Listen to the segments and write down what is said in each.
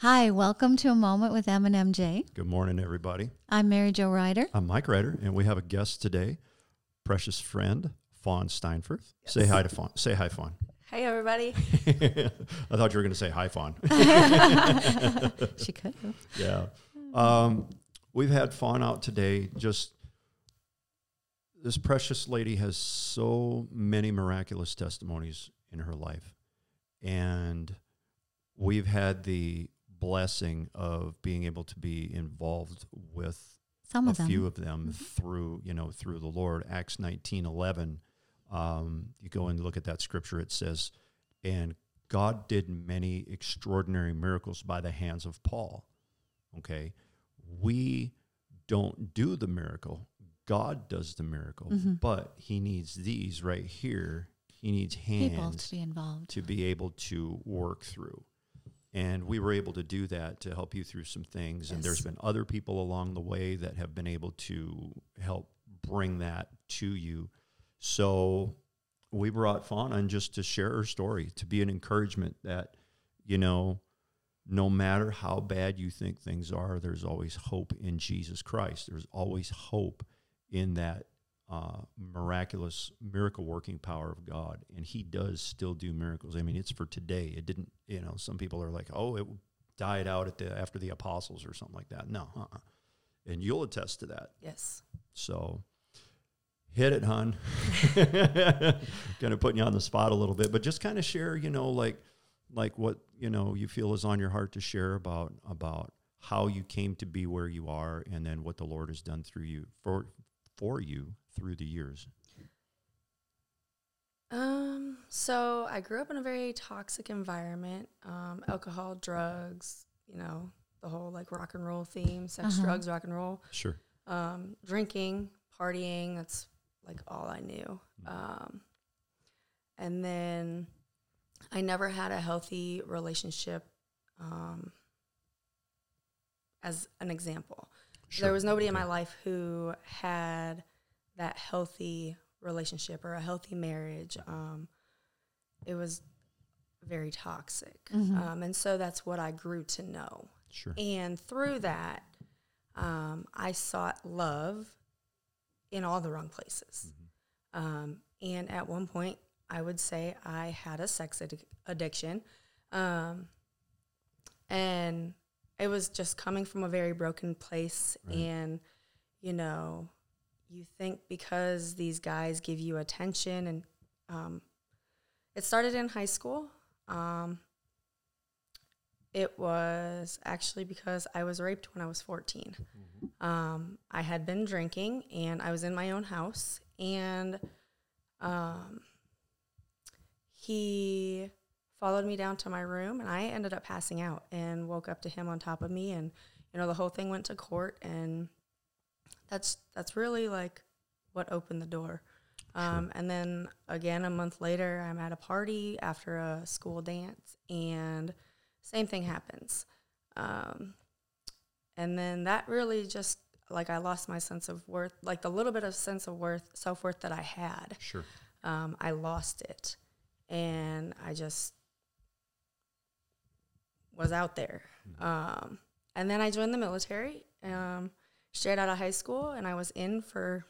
Hi, welcome to a moment with M and MJ. Good morning, everybody. I'm Mary Jo Ryder. I'm Mike Ryder, and we have a guest today, precious friend Fawn Steinfurth. Say hi to Fawn. Say hi, Fawn. Hey, everybody. I thought you were going to say hi, Fawn. She could have. yeah. Um, we've had Fawn out today. Just this precious lady has so many miraculous testimonies in her life, and we've had the blessing of being able to be involved with Some a of them. few of them through you know through the Lord. Acts nineteen eleven. Um, you go and look at that scripture. It says, "And God did many extraordinary miracles by the hands of Paul." Okay, we don't do the miracle. God does the miracle, Mhm. but He needs these right here. He needs People hands to be involved. to be able to work through. And we were able to do that to help you through some things. And there's been other people along the way that have been able to help bring that to you. So we brought Fawn on just to share her story, to be an encouragement that, you know, no matter how bad you think things are, there's always hope in Jesus Christ. There's always hope in that uh, miraculous miracle working power of God, and He does still do miracles. I mean, it's for today. It didn't, you know. Some people are like, "Oh, it died out at the after the apostles or something like that." No, uh-uh. and you'll attest to that. Yes. So, hit it, hon. kind of putting you on the spot a little bit, but just kind of share, you know, like like what you know you feel is on your heart to share about about how you came to be where you are, and then what the Lord has done through you for for you through the years. Um, so I grew up in a very toxic environment. Um, alcohol, drugs, you know, the whole like rock and roll theme, sex, Uh-huh. drugs, rock and roll. Sure. Um, drinking, partying, that's like all I knew. Um, and then I never had a healthy relationship um, as an example. There was nobody in my life who had that healthy relationship or a healthy marriage. Um, it was very toxic. Mhm. Um, and so that's what I grew to know. Sure. And through that, um, I sought love in all the wrong places. Um, and at one point, I would say I had a sex addic- addiction. Um, and it was just coming from a very broken place. Right. And, you know, you think because these guys give you attention, and um, it started in high school. Um, it was actually because I was raped when I was 14. Um, I had been drinking and I was in my own house, and um, he followed me down to my room, and I ended up passing out and woke up to him on top of me, and you know the whole thing went to court, and that's that's really like what opened the door. Um, and then again, a month later, I'm at a party after a school dance, and same thing happens. Um, and then that really just like I lost my sense of worth, like the little bit of sense of worth, self worth that I had. Sure. Um, I lost it, and I just was out there. Um, and then I joined the military um, straight out of high school, and I was in for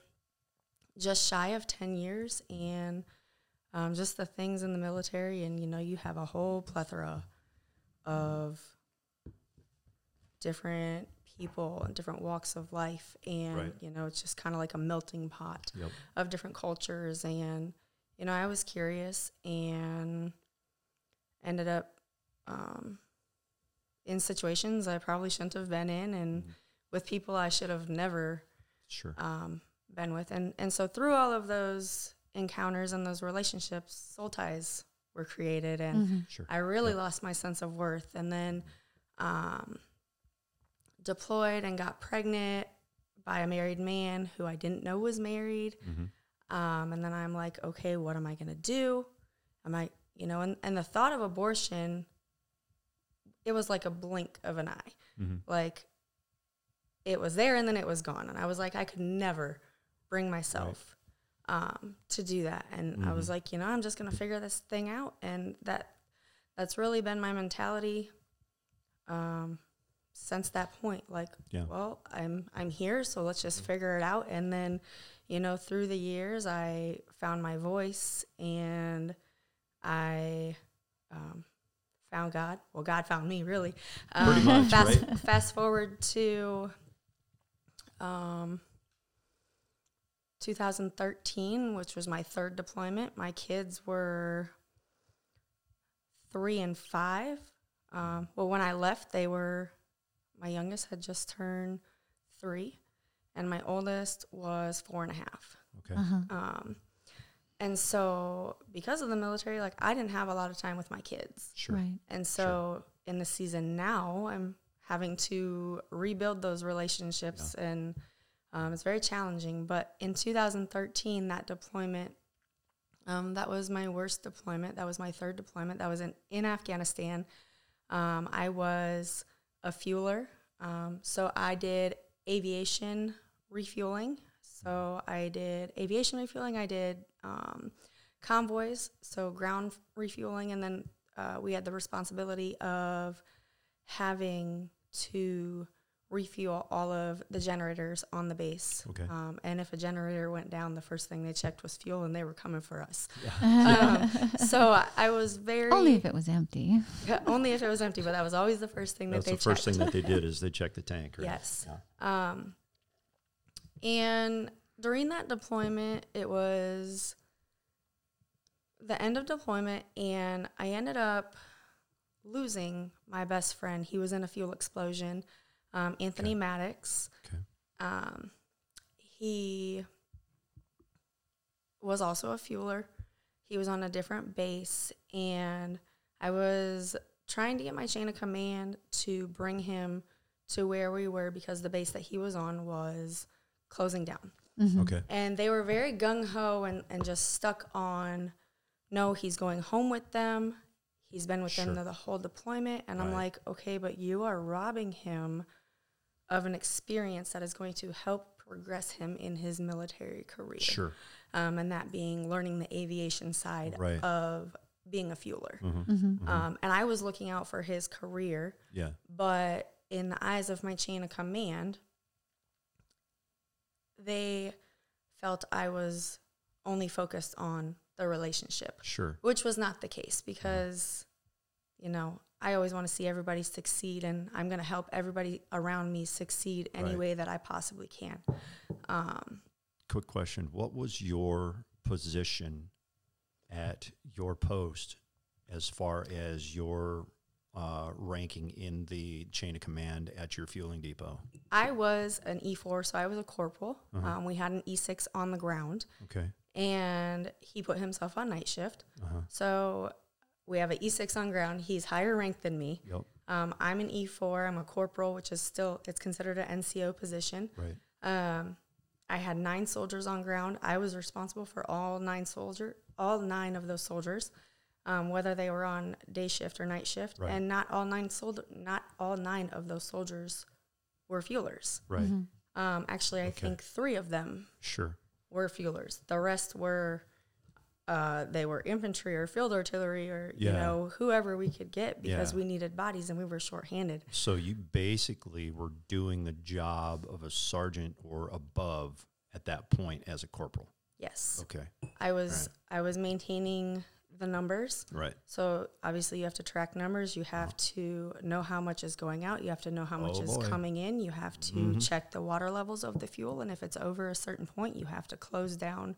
just shy of 10 years. And um, just the things in the military, and you know, you have a whole plethora of different people and different walks of life. And, Right. you know, it's just kind of like a melting pot Yep. of different cultures and you know i was curious and ended up um, in situations i probably shouldn't have been in and Mhm. With people i should have never Sure. um, been with and and so through all of those encounters and those relationships soul ties were created and Mhm. Sure. I really Yep. lost my sense of worth and then um, deployed and got pregnant by a married man who I didn't know was married. hmm Um, and then I'm like, okay, what am I going to do? Am I, you know, and, and the thought of abortion, it was like a blink of an eye. hmm Like it was there and then it was gone. And I was like, I could never bring myself um, to do that. And I was Mhm. like, you know, I'm just going to figure this thing out. And that that's really been my mentality um, since that point, like, Yeah. well, I'm I'm here, so let's just figure it out. And then, you know, through the years, I found my voice and I um, found God. Well, God found me, really. Pretty Um, much, fast, right? fast forward to um, 2013, which was my third deployment. My kids were three and five. Um, well, when I left, they were, my youngest had just turned three, and my oldest was four and a half. Okay. Uh-huh. Um, and so, because of the military, like I didn't have a lot of time with my kids. Sure. Right. And so in the season now, I'm having to rebuild those relationships, and um, it's very challenging. But in 2013, that deployment, um, that was my worst deployment. That was my third deployment. That was in, in Afghanistan. Um, I was a fueler. Um, so I did aviation refueling. So I did aviation refueling. I did um, convoys, so ground refueling, and then uh, we had the responsibility of having to refuel all of the generators on the base. Okay. Um, and if a generator went down, the first thing they checked was fuel, and they were coming for us. Yeah. Um, so I- I was very Only if it was empty. yeah, only if it was empty, but that was always the first thing That's that they the first checked. thing that they did is they checked the tank. Right? Yes. Yeah. Um, and during that deployment, it was the end of deployment, and I ended up losing my best friend. He was in a fuel explosion, um, Anthony Okay. Maddox. Okay. Um, he was also a fueler. He was on a different base, and I was trying to get my chain of command to bring him to where we were because the base that he was on was closing down. Mhm. Okay. And they were very gung ho and, and just stuck on, no, he's going home with them. He's been with them Sure. the whole deployment. And I'm like, okay, but you are robbing him of an experience that is going to help progress him in his military career. Sure. Um, and that being learning the aviation side Right. of being a fueler. hmm Mhm. Um, and I was looking out for his career, Yeah. but in the eyes of my chain of command, they felt I was only focused on the relationship, Sure. which was not the case because, you know, I always want to see everybody succeed and I'm going to help everybody around me succeed any Right. way that I possibly can. Um, Quick question. What was your position at your post as far as your uh, ranking in the chain of command at your fueling depot? I was an E4, so I was a corporal. Uh-huh. Um, we had an E6 on the ground, Okay. And he put himself on night shift. Uh-huh. So we have an E6 on ground. He's higher ranked than me. Yep. Um, I'm an E4. I'm a corporal, which is still it's considered an NCO position. Right. Um, I had nine soldiers on ground. I was responsible for all nine soldier, all nine of those soldiers, um, whether they were on day shift or night shift. Right. And not all nine soldier, not all nine of those soldiers were fuelers. Right. Mhm. Um, actually, I Okay. think three of them Sure. Were fuelers. The rest were uh, they were infantry or field artillery or you know whoever we could get because Yeah. we needed bodies and we were shorthanded. So you basically were doing the job of a sergeant or above at that point as a corporal. Yes, Okay. I was I was maintaining the numbers. Right. So obviously you have to track numbers. You have to know how much is going out. You have to know how much Oh, is coming in. You have to Mhm. check the water levels of the fuel, and if it's over a certain point, you have to close down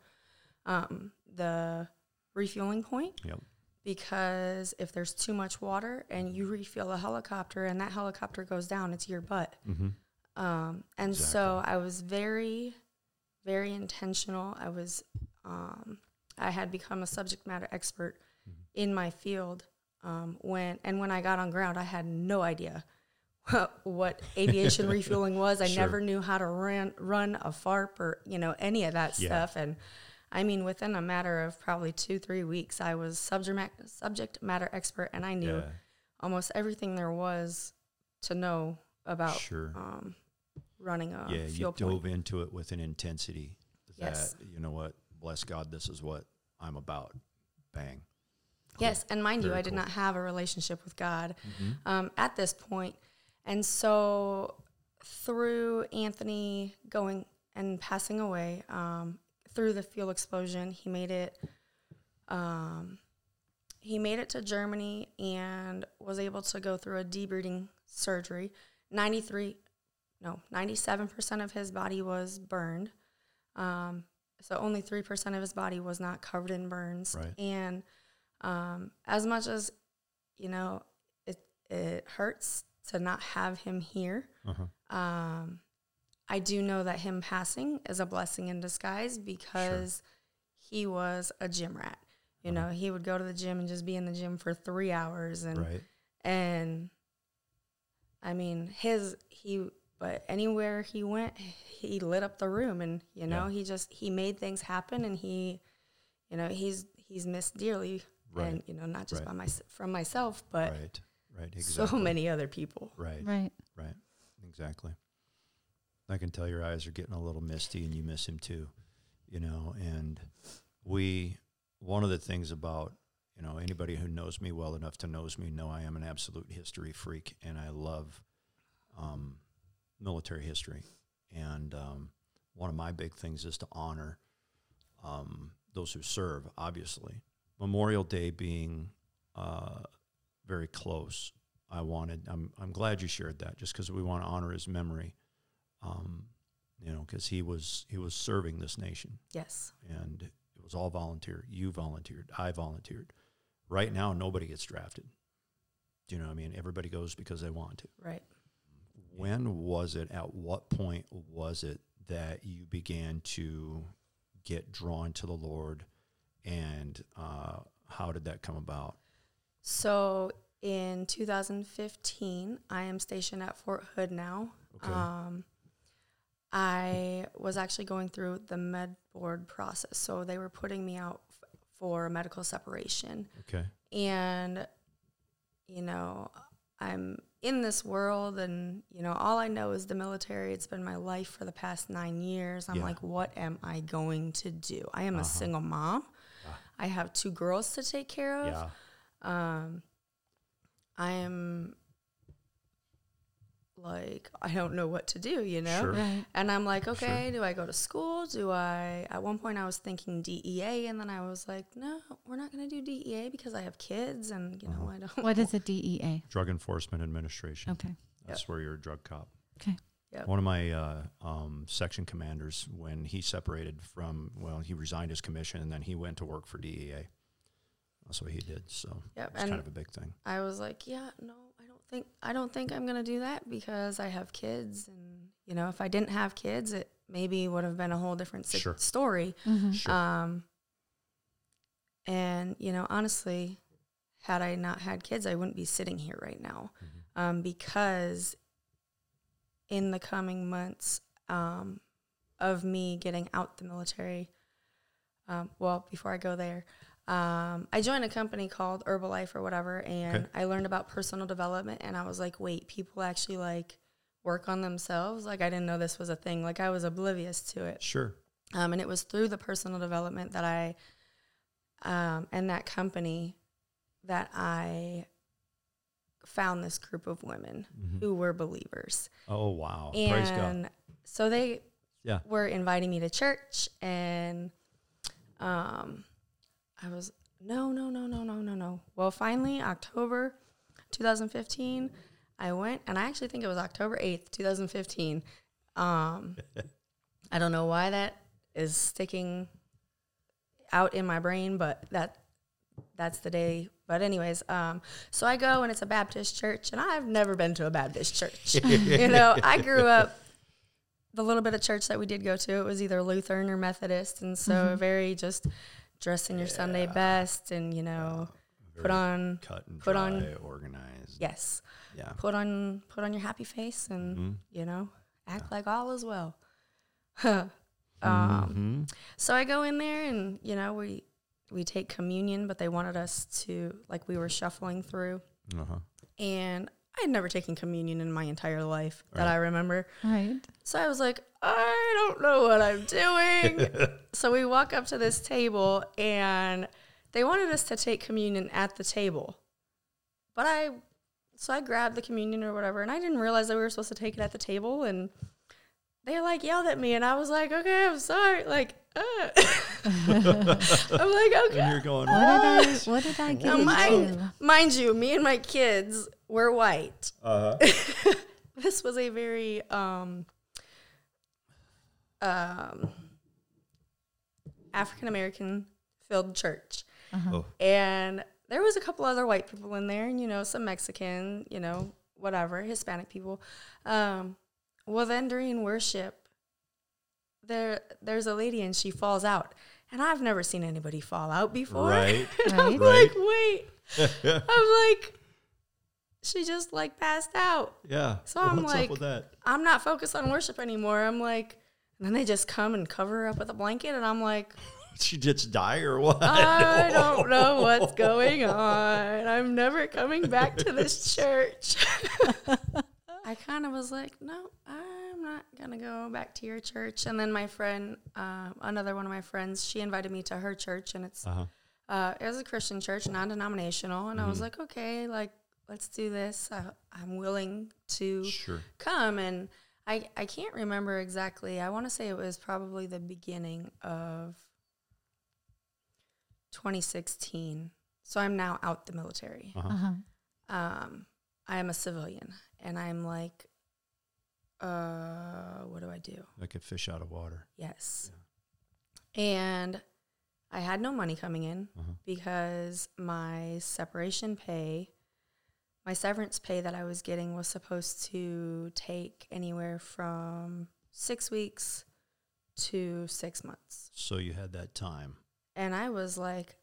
um, the refueling point. Yep. because if there's too much water and you refill a helicopter and that helicopter goes down, it's your butt. Mm-hmm. Um, and so I was very, very intentional. I was, um, I had become a subject matter expert in my field um, when, and when I got on ground, I had no idea what aviation refueling was. I Sure. never knew how to run run a FARP or you know any of that Yeah. stuff. And I mean, within a matter of probably two three weeks, I was subject subject matter expert, and I knew Yeah. almost everything there was to know about Sure. um, running a yeah. You fuel dove into it with an intensity Yes. you know what. Bless God, this is what I'm about. Bang. Yes, and mind you, Very I did cool. not have a relationship with God Mhm. um, at this point. And so through Anthony going and passing away, um, through the fuel explosion, he made it. Um, he made it to Germany and was able to go through a debriding surgery. Ninety three, no, ninety seven percent of his body was burned. Um, so only three percent of his body was not covered in burns. Right. And um, as much as you know, it it hurts to not have him here. Uh-huh. Um, I do know that him passing is a blessing in disguise because he was a gym rat. You Uh-huh. know, he would go to the gym and just be in the gym for three hours, and Right. and I mean his he. But anywhere he went, he lit up the room, and you know Yeah. he just he made things happen, and he, you know, he's he's missed dearly, Right. and you know not just Right. by my from myself, but right. Right. Exactly. so many other people. Right. Right. Right. Exactly. I can tell your eyes are getting a little misty and you miss him too, you know, and we one of the things about, you know, anybody who knows me well enough to knows me know I am an absolute history freak and I love um, military history. And um, one of my big things is to honor um, those who serve, obviously. Memorial Day being uh, very close, I wanted. I'm I'm glad you shared that, just because we want to honor his memory. Um, you know, because he was he was serving this nation, Yes. and it was all volunteer. You volunteered. I volunteered. Right now, nobody gets drafted. Do you know what I mean? Everybody goes because they want to. Right. When was it? At what point was it that you began to get drawn to the Lord, and uh, how did that come about? So in 2015, I am stationed at Fort Hood now. Okay. Um, I was actually going through the med board process. So they were putting me out f- for medical separation. Okay. And, you know, I'm in this world and, you know, all I know is the military. It's been my life for the past nine years. I'm Yeah. like, what am I going to do? I am Uh-huh. a single mom. Ah. I have two girls to take care of. Yeah. Um, I am like, I don't know what to do, you know? Sure. Right. And I'm like, okay, do I go to school? Do I? At one point, I was thinking DEA, and then I was like, no, we're not going to do DEA because I have kids, and you know, Uh-huh. I don't. What is a DEA? Drug Enforcement Administration. Okay. That's where you're a drug cop. Okay. Yep. One of my uh, um, section commanders, when he separated from, well, he resigned his commission and then he went to work for DEA. That's what he did. So Yep, it's and kind of a big thing. I was like, yeah, no, I don't think I don't think I'm gonna do that because I have kids, and you know, if I didn't have kids, it maybe would have been a whole different si- Sure. story. Mm-hmm. Sure. Um, and you know, honestly, had I not had kids, I wouldn't be sitting here right now. Mhm. Um, because in the coming months um, of me getting out the military, um, well, before I go there, um, I joined a company called Herbalife or whatever, and Okay. I learned about personal development. And I was like, wait, people actually like work on themselves? Like, I didn't know this was a thing. Like, I was oblivious to it. Sure. Um, and it was through the personal development that I, um, and that company, that I found this group of women Mhm. who were believers. Oh, wow. Praise God. And so they Yeah. were inviting me to church, and um, I was, no, no, no, no, no, no, no. Well, finally, October 2015, I went, and I actually think it was October 8th, 2015. Um, I don't know why that is sticking out in my brain, but that that's the day. But anyways, um, so I go and it's a Baptist church, and I've never been to a Baptist church. you know, I grew up the little bit of church that we did go to. It was either Lutheran or Methodist, and so very just dress in your Sunday best, and you know, put on cut and put dry, on- organized. yes, Yeah. put on put on your happy face, and Mhm. you know, act like all is well. um, Mhm. So I go in there and you know we we take communion, but they wanted us to like we were shuffling through, Uh-huh. and I had never taken communion in my entire life that Right. I remember. Right. So I was like, I don't know what I'm doing. so we walk up to this table, and they wanted us to take communion at the table. But I, so I grabbed the communion or whatever, and I didn't realize that we were supposed to take it at the table. And they like yelled at me, and I was like, okay, I'm sorry. Like, uh. I'm like, And okay. you're going, What did I? What did I get Now, mind, into? mind you, me and my kids were white. uh This was a very um, um, African American filled church. Oh, And there was a couple other white people in there, and you know, some Mexican, you know, whatever, Hispanic people. Um, well, then during worship, there there's a lady and she falls out, and I've never seen anybody fall out before. right. and I'm Right. like, wait, I'm like, she just like passed out. Yeah. So I'm What's like- up with that? I'm not focused on worship anymore. I'm like, and then they just come and cover her up with a blanket, and I'm like, She just die or what? I don't know what's going on. I'm never coming back to this church. I kind of was like, no, I'm not gonna go back to your church. And then my friend, um, another one of my friends, she invited me to her church, and it's Uh-huh. uh, it was a Christian church, non-denominational, and I was like, okay, like let's do this. I, I'm willing to Sure. come and I, I can't remember exactly. I want to say it was probably the beginning of 2016. So I'm now out the military. Uh-huh. Uh-huh. Um, I am a civilian and I'm like, uh, what do I do? Like a fish out of water. Yes. And I had no money coming in Uh-huh. because my separation pay, my severance pay that I was getting was supposed to take anywhere from six weeks to six months. So you had that time. And I was like,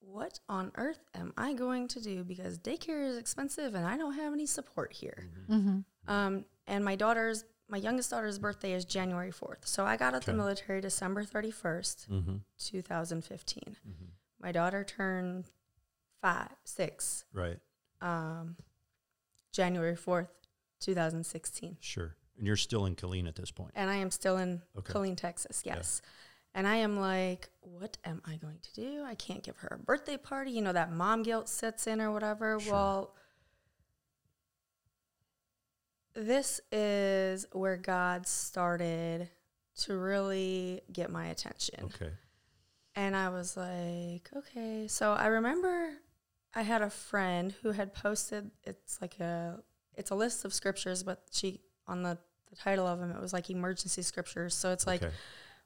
what on earth am I going to do? Because daycare is expensive and I don't have any support here. Mm-hmm. Um, and my daughter's, my youngest daughter's birthday is January 4th. So I got out the military December 31st, Mm-hmm. 2015. Mm-hmm. My daughter turned five, six, Right. Um, January 4th, 2016. Sure. And you're still in Killeen at this point. And I am still in Okay. Killeen, Texas. Yeah. Yes. And I am like, what am I going to do? I can't give her a birthday party. You know, that mom guilt sets in or whatever. Sure. Well, this is where God started to really get my attention. Okay. And I was like, okay. So I remember I had a friend who had posted it's like a it's a list of scriptures, but she on the, the title of them it was like emergency scriptures. So it's like okay.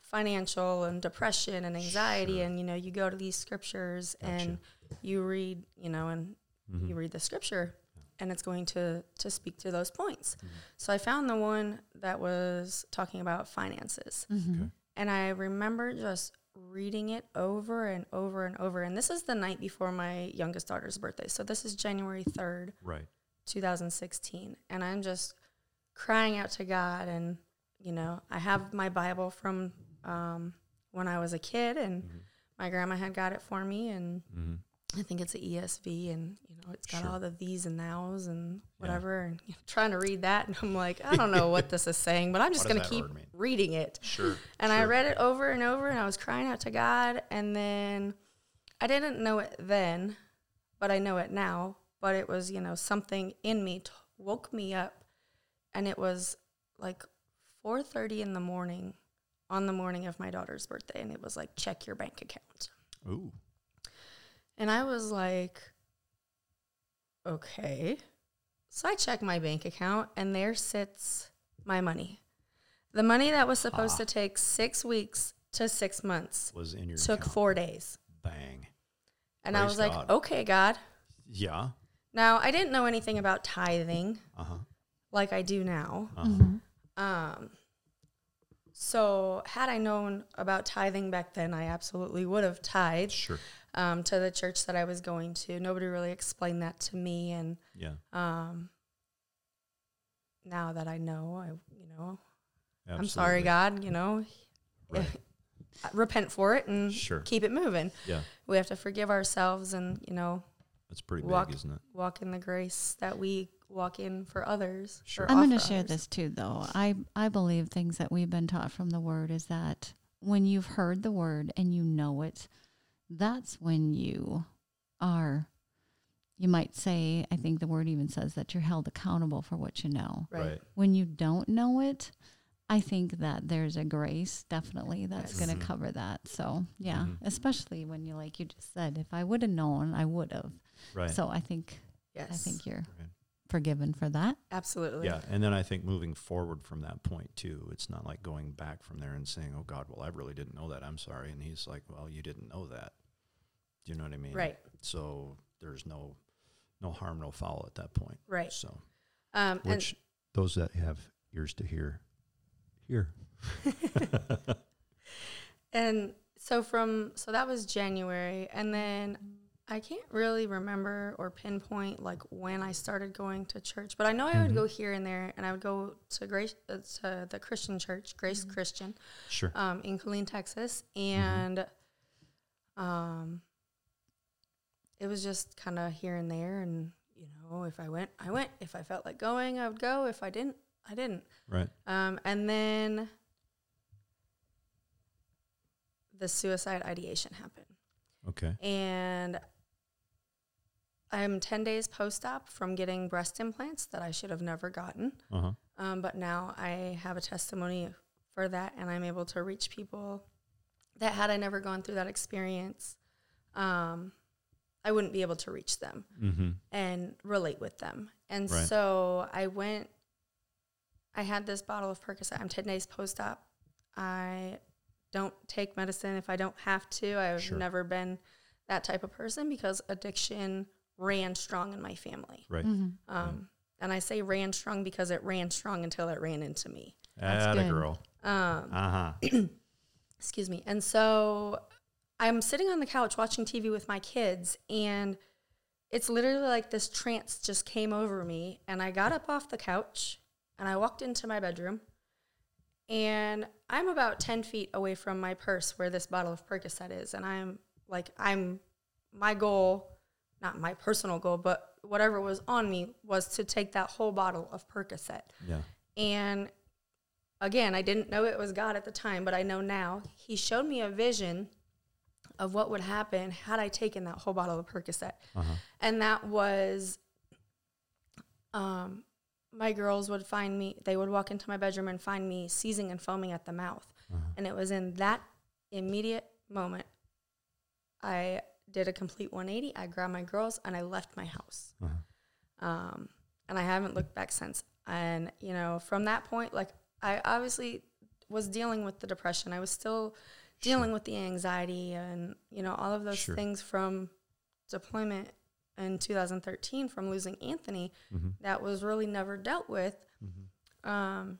financial and depression and anxiety Sure. and you know, you go to these scriptures and you read, you know, and Mhm. you read the scripture and it's going to to speak to those points. Mm-hmm. So I found the one that was talking about finances. Mm-hmm. Okay. And I remember just reading it over and over and over. And this is the night before my youngest daughter's birthday. So this is January 3rd, Right. 2016. And I'm just crying out to God. And, you know, I have my Bible from um, when I was a kid, and Mhm. my grandma had got it for me. And Mm-hmm. I think it's an ESV, and you know, it's got Sure. all the these and thous and Yeah. whatever. And you know, trying to read that, and I'm like, I don't know what this is saying, but I'm just gonna keep reading it. Sure. And I read it over and over, and I was crying out to God. And then I didn't know it then, but I know it now. But it was, you know, something in me t- woke me up, and it was like 4:30 in the morning, on the morning of my daughter's birthday, and it was like, check your bank account. Ooh. And I was like, okay. So I check my bank account, and there sits my money. The money that was supposed Ah. to take six weeks to six months Was in your took account. four days. Bang. And I Praise was like, okay, God. Yeah. Now, I didn't know anything about tithing Uh huh. like I do now. Uh-huh. Mm-hmm. Um, so, had I known about tithing back then, I absolutely would have tithed Sure. Um, to the church that I was going to. Nobody really explained that to me. And Yeah. um, now that I know, I you know, Absolutely. I'm sorry, God. You know, Right. repent for it and Sure. keep it moving. Yeah. We have to forgive ourselves and you know That's pretty Walk- big, isn't it? walk in the grace that we walk in for others. Sure. I'm going to share others. this too, though. I, I believe things that we've been taught from the word is that when you've heard the word and you know it, that's when you are, you might say, I think the word even says that you're held accountable for what you know. Right. When you don't know it, I think that there's a grace definitely that's Yes. going to cover that. So, yeah, Mhm. especially when you, like you just said, if I would have known, I would have. Right. So I think, Yes. I think you're Right. Forgiven for that. absolutely. Yeah, and then I think moving forward from that point too, it's not like going back from there and saying, "Oh God, well I really didn't know that. I'm sorry." And he's like, "Well, you didn't know that." Do you know what I mean? Right. So there's no no harm, no foul at that point. Right. So, Um, and which those that have ears to hear, hear. And so from so that was January, and then I can't really remember or pinpoint like when I started going to church, but I know I would Mhm. go here and there, and I would go to Grace uh, to the Christian church, Grace Christian, Sure. um, in Killeen, Texas, and um, it was just kind of here and there, and you know, if I went, I went. If I felt like going, I would go. If I didn't, I didn't. Right. Um, and then the suicide ideation happened. Okay. And I'm 10 days post op from getting breast implants that I should have never gotten. Uh huh. Um, but now I have a testimony for that, and I'm able to reach people that, had I never gone through that experience, um, I wouldn't be able to reach them Mm-hmm. and relate with them. And Right. so I went, I had this bottle of Percocet. I'm 10 days post op. I don't take medicine if I don't have to. I've Sure. never been that type of person because addiction ran strong in my family. Right. Mhm. Um, and I say ran strong because it ran strong until it ran into me. That's Atta good. girl. Um, Uh huh. excuse me. And so I'm sitting on the couch watching TV with my kids, and it's literally like this trance just came over me. And I got up off the couch and I walked into my bedroom, and I'm about 10 feet away from my purse where this bottle of Percocet is. And I'm like, I'm, my goal, not my personal goal, but whatever was on me was to take that whole bottle of Percocet. Yeah. And again, I didn't know it was God at the time, but I know now. He showed me a vision of what would happen had I taken that whole bottle of Percocet. Uh huh. And that was um, my girls would find me, they would walk into my bedroom and find me seizing and foaming at the mouth. Uh-huh. And it was in that immediate moment I did a complete 180. I grabbed my girls and I left my house Uh-huh. um, and I haven't looked back since. And you know, from that point, like I obviously was dealing with the depression. I was still dealing with the anxiety and you know all of those Sure. things from deployment in 2013 from losing Anthony Mm-hmm. that was really never dealt with Mm-hmm. um,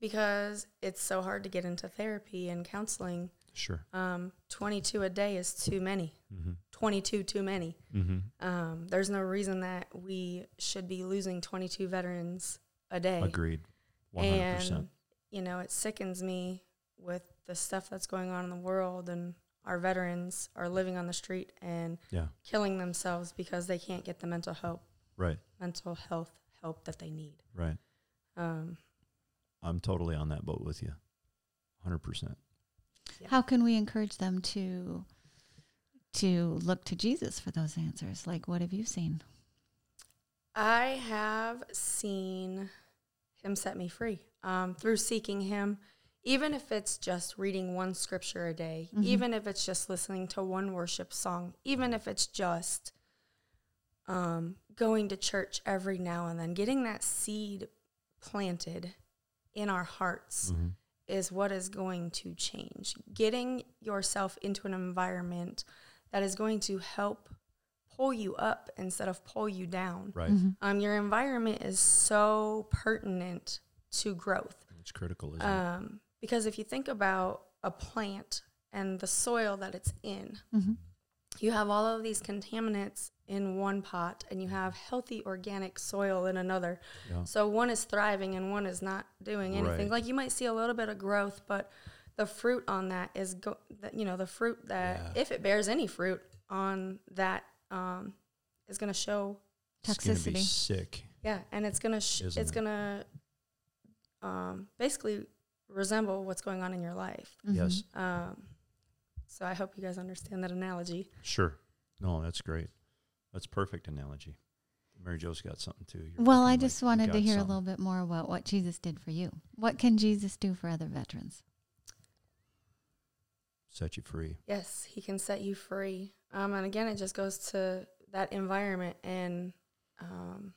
because it's so hard to get into therapy and counseling. Sure. Um, 22 a day is too many. Mm-hmm. 22 too many. Mm-hmm. Um, there's no reason that we should be losing 22 veterans a day. Agreed. 100%. And, you know, it sickens me with the stuff that's going on in the world and our veterans are living on the street and yeah. killing themselves because they can't get the mental help. Right. Mental health help that they need. Right. Um, I'm totally on that boat with you. 100%. Yeah. How can we encourage them to to look to Jesus for those answers? Like what have you seen? I have seen him set me free um, through seeking him, even if it's just reading one scripture a day, mm-hmm. even if it's just listening to one worship song, even if it's just um, going to church every now and then, getting that seed planted in our hearts mm-hmm is what is going to change. Getting yourself into an environment that is going to help pull you up instead of pull you down. Right. Mhm. Um, your environment is so pertinent to growth. It's critical, isn't it? Um, because if you think about a plant and the soil that it's in, Mhm. you have all of these contaminants in one pot and you have healthy organic soil in another. Yeah. So one is thriving and one is not doing anything. Right. Like you might see a little bit of growth, but the fruit on that is go that you know the fruit that Yeah. if it bears any fruit on that um, is going to show It's gonna be Toxicity. sick. yeah, and it's gonna sh- it's it? gonna um, basically resemble what's going on in your life. Mhm. Yes. Um, So I hope you guys understand that analogy. Sure. No, that's great. That's perfect analogy. Mary Jo's got something too. You're Well, I just you wanted to got hear a little bit more about what Jesus did for you. What can Jesus do for other veterans? Set you free. Yes, he can set you free. Um, and again, it just goes to that environment and um,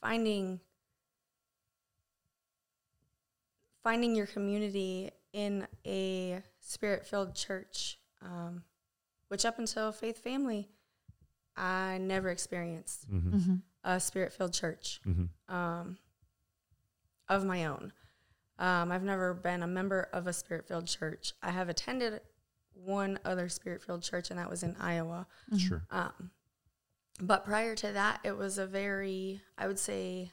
finding finding your community in a spirit filled church, um, which up until Faith Family, I never experienced Mm-hmm. Mm-hmm. a spirit filled church Mm-hmm. um, of my own. Um, I've never been a member of a spirit filled church. I have attended one other spirit filled church, and that was in Iowa. Sure. Um, but prior to that, it was a very, I would say,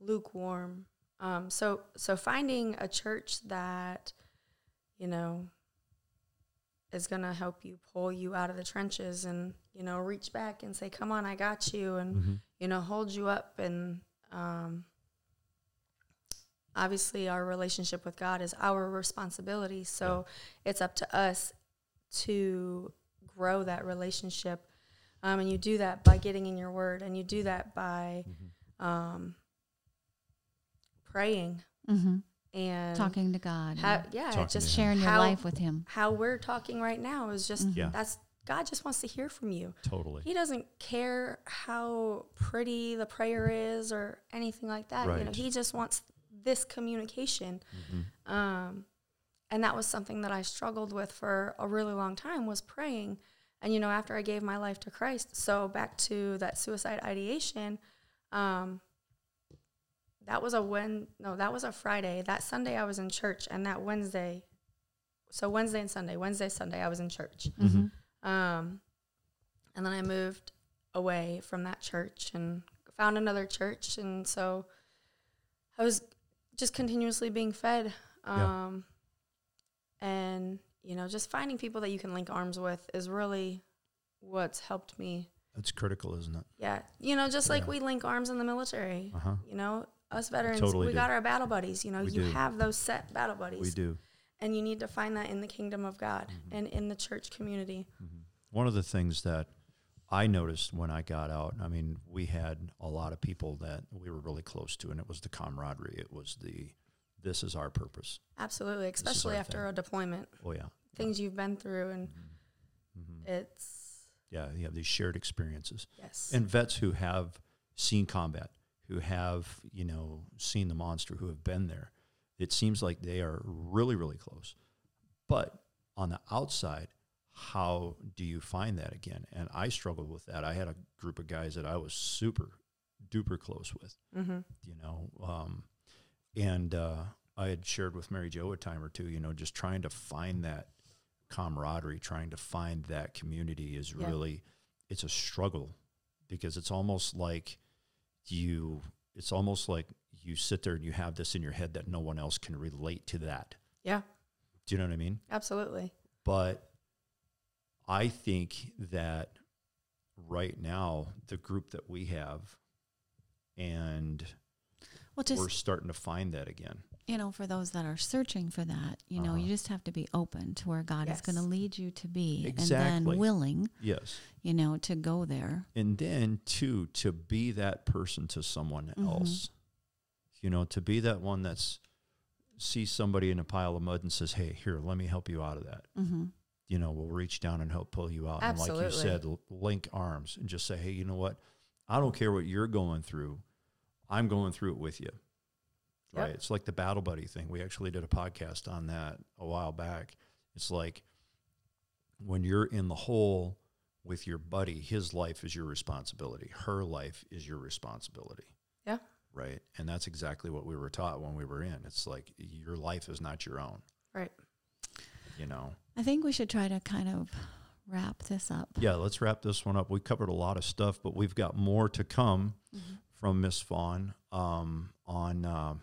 lukewarm. Um, so, so finding a church that, you know, is gonna help you pull you out of the trenches and you know reach back and say, "Come on, I got you," and Mm-hmm. you know hold you up and um, obviously our relationship with god is our responsibility so it's up to us to grow that relationship um, and you do that by getting in your word and you do that by Mm-hmm. um, praying Mm-hmm. And Talking to God. ha- and yeah Talking just sharing your how- life with Him. how we're talking right now is just Mhm. Yeah. that's god just wants to hear from you Totally. he doesn't care how pretty the prayer is or anything like that. You know, he just wants this communication. Mm-hmm. Um, and that was something that I struggled with for a really long time was praying. And you know, after I gave my life to Christ, so back to that suicide ideation, um, that was a when no, that was a Friday. That Sunday I was in church, and that Wednesday, so Wednesday and Sunday, Wednesday Sunday I was in church. Mm-hmm. Um, and then I moved away from that church and found another church. And so I was just continuously being fed. Yeah. Um, And, you know, just finding people that you can link arms with is really what's helped me. That's critical, isn't it? Yeah. You know, just like we link arms in the military. Uh huh. You know, us veterans, Totally we do. got our battle buddies. You know, We you do. have those set battle buddies. We do. And you need to find that in the kingdom of God Mhm. and in the church community. Mhm. One of the things that I noticed when I got out, I mean, we had a lot of people that we were really close to, and it was the camaraderie. It was the, this is our purpose. Absolutely, especially after thing. a deployment, Oh, yeah. things you've been through, and hmm it's Yeah, you have these shared experiences. yes, And vets who have seen combat, who have, you know, seen the monster, who have been there, it seems like they are really, really close. But on the outside, how do you find that again? And I struggled with that. I had a group of guys that I was super duper close with, mm-hmm. you know, um, and uh, I had shared with Mary Jo a time or two, you know, just trying to find that camaraderie, trying to find that community is Yeah. really, it's a struggle because it's almost like you, it's almost like you sit there and you have this in your head that no one else can relate to that. yeah, Do you know what I mean? absolutely, But I think that right now, the group that we have, and Well, just we're starting to find that again. You know, for those that are searching for that, you know, Uh-huh. you just have to be open to where God is going to lead you to be, and then willing, Yes. you know, to go there. And then, too, to be that person to someone Mhm. else, you know, to be that one that's sees somebody in a pile of mud and says, Hey, here, let me help you out of that. Mm-hmm. You know, we'll reach down and help pull you out. And like you said, l- link arms and just say, Hey, you know what? I don't care what you're going through. I'm going through it with you. Yep. Right. It's like the battle buddy thing. We actually did a podcast on that a while back. It's like when you're in the hole with your buddy, his life is your responsibility. Her life is your responsibility. Yeah. Right. And that's exactly what we were taught when we were in. It's like your life is not your own, right. you know? I think we should try to kind of wrap this up. Yeah. Let's wrap this one up. We covered a lot of stuff, but we've got more to come Mm-hmm. from Miss Fawn um, on um,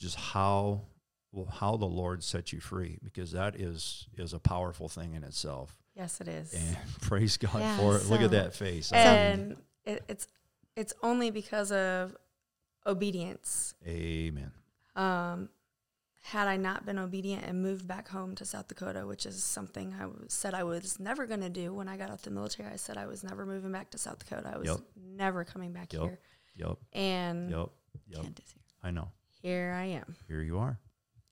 just how well, how the Lord set you free, because that is is a powerful thing in itself. Yes, it is. And praise God Yeah, for it. Look at that face. and it, it's it's only because of obedience. Amen. Um, had I not been obedient and moved back home to South Dakota, which is something I w- said I was never going to do when I got out the military, I said I was never moving back to South Dakota. I was Yep. never coming back Yep. here. Yep. And Yep. Yep. Kent. I know. Here I am. Here you are.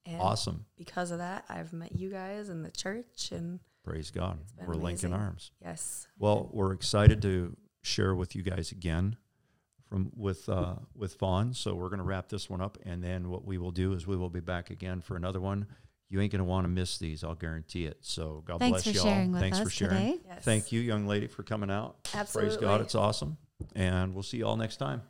And Awesome. because of that, I've met you guys in the church. And Praise God. We're linking amazing. arms. yes, Well, we're excited to share with you guys again from with uh, with Fawn. So we're going to wrap this one up, and then what we will do is we will be back again for another one. You ain't going to want to miss these. I'll guarantee it. So God Thanks bless y'all. sharing with Thanks us for sharing. today. yes. Thank you, young lady, for coming out. Absolutely. Praise God. It's awesome. And we'll see you all next time.